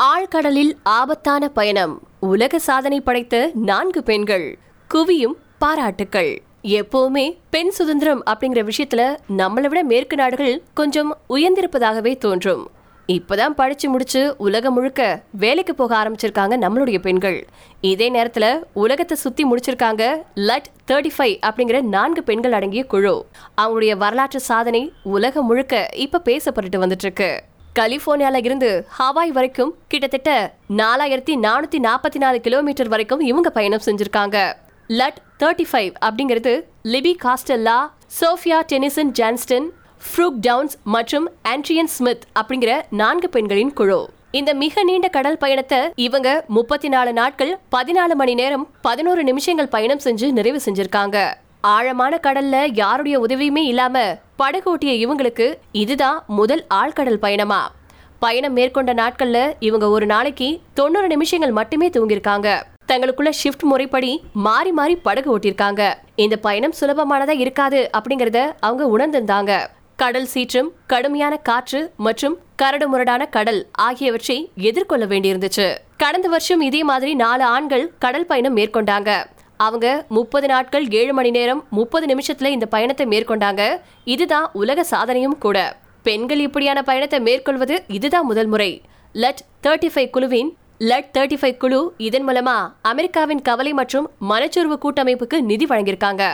ஆழ்கடலில் ஆபத்தான பயணம். உலக சாதனை படைத்த நான்கு பெண்கள். குவியும் பாராட்டுக்கள். எப்போவுமே பெண் சுதந்திரம் அப்படிங்கிற விஷயத்துல நம்மளை விட மேற்கு நாடுகள் கொஞ்சம் உயர்ந்திருப்பதாகவே தோன்றும். இப்பதான் படிச்சு முடிச்சு உலகம் முழுக்க வேலைக்கு போக ஆரம்பிச்சிருக்காங்க நம்மளுடைய பெண்கள். இதே நேரத்துல உலகத்தை சுத்தி முடிச்சிருக்காங்க லட் தேர்ட்டி ஃபைவ் அப்படிங்கிற நான்கு பெண்கள் அடங்கிய குழு. அவங்களுடைய வரலாற்று சாதனை உலகம் முழுக்க இப்ப பேசப்பட்டுட்டு வந்துட்டு இருக்கு. கலிபோர்னியால இருந்து ஹவாய் வரைக்கும் கிட்டத்தட்ட நாலாயிரத்தி நானூத்தி நாற்பத்தி நாலு கிலோமீட்டர் வரைக்கும் இவங்க பயணம் செஞ்சிருக்காங்க. லட் தேர்ட்டி ஃபைவ் அப்படிங்கிறது Libby Castella Sophia Denison Johnston Brook Downs மற்றும் ஆண்ட்ரியன் ஸ்மித் அப்படிங்கிற நான்கு பெண்களின் குழு. இந்த மிக நீண்ட கடல் பயணத்தை இவங்க முப்பத்தி நாலு நாட்கள் பதினாலு மணி நேரம் பதினோரு நிமிஷங்கள் பயணம் செஞ்சு நிறைவு செஞ்சிருக்காங்க. ஆழமான கடல்ல யாருடைய உதவியுமே இல்லாம படகோட்டிய இவங்களுக்கு இதுதான் முதல் ஆழ்கடல் பயணமா? பயணம் மேற்கொண்ட நாட்கள்ல இவங்க ஒரு நாளைக்கு தொண்ணூறு நிமிஷங்கள் மட்டுமே தூங்கியிருக்காங்க. தங்களுக்குள்ள ஷிஃப்ட் முறைப்படி மாறி மாறி படகு ஓட்டியிருக்காங்க. இந்த பயணம் சுலபமானதா இருக்காது அப்படிங்கறத அவங்க உணர்ந்திருந்தாங்க. கடல் சீற்றம் கடுமையான காற்று மற்றும் கரடு முரடான கடல் ஆகியவற்றை எதிர்கொள்ள வேண்டியிருந்துச்சு. கடந்த வருஷம் இதே மாதிரி நாலு ஆண்கள் கடல் பயணம் மேற்கொண்டாங்க. அவங்க முப்பது நாட்கள் ஏழு மணி நேரம் முப்பது நிமிஷத்துல இந்த பயணத்தை மேற்கொண்டாங்க. இதுதான் உலக சாதனையும் கூட. பெண்கள் இப்படியான பயணத்தை மேற்கொள்வது இதுதான் முதல் முறை. லட் தேர்ட்டி ஃபைவ் குழுவின் லட் தேர்ட்டி ஃபைவ் குழு இதன் மூலமா அமெரிக்காவின் கவலை மற்றும் மனச்சோர்வு கூட்டமைப்புக்கு நிதி வழங்கியிருக்காங்க.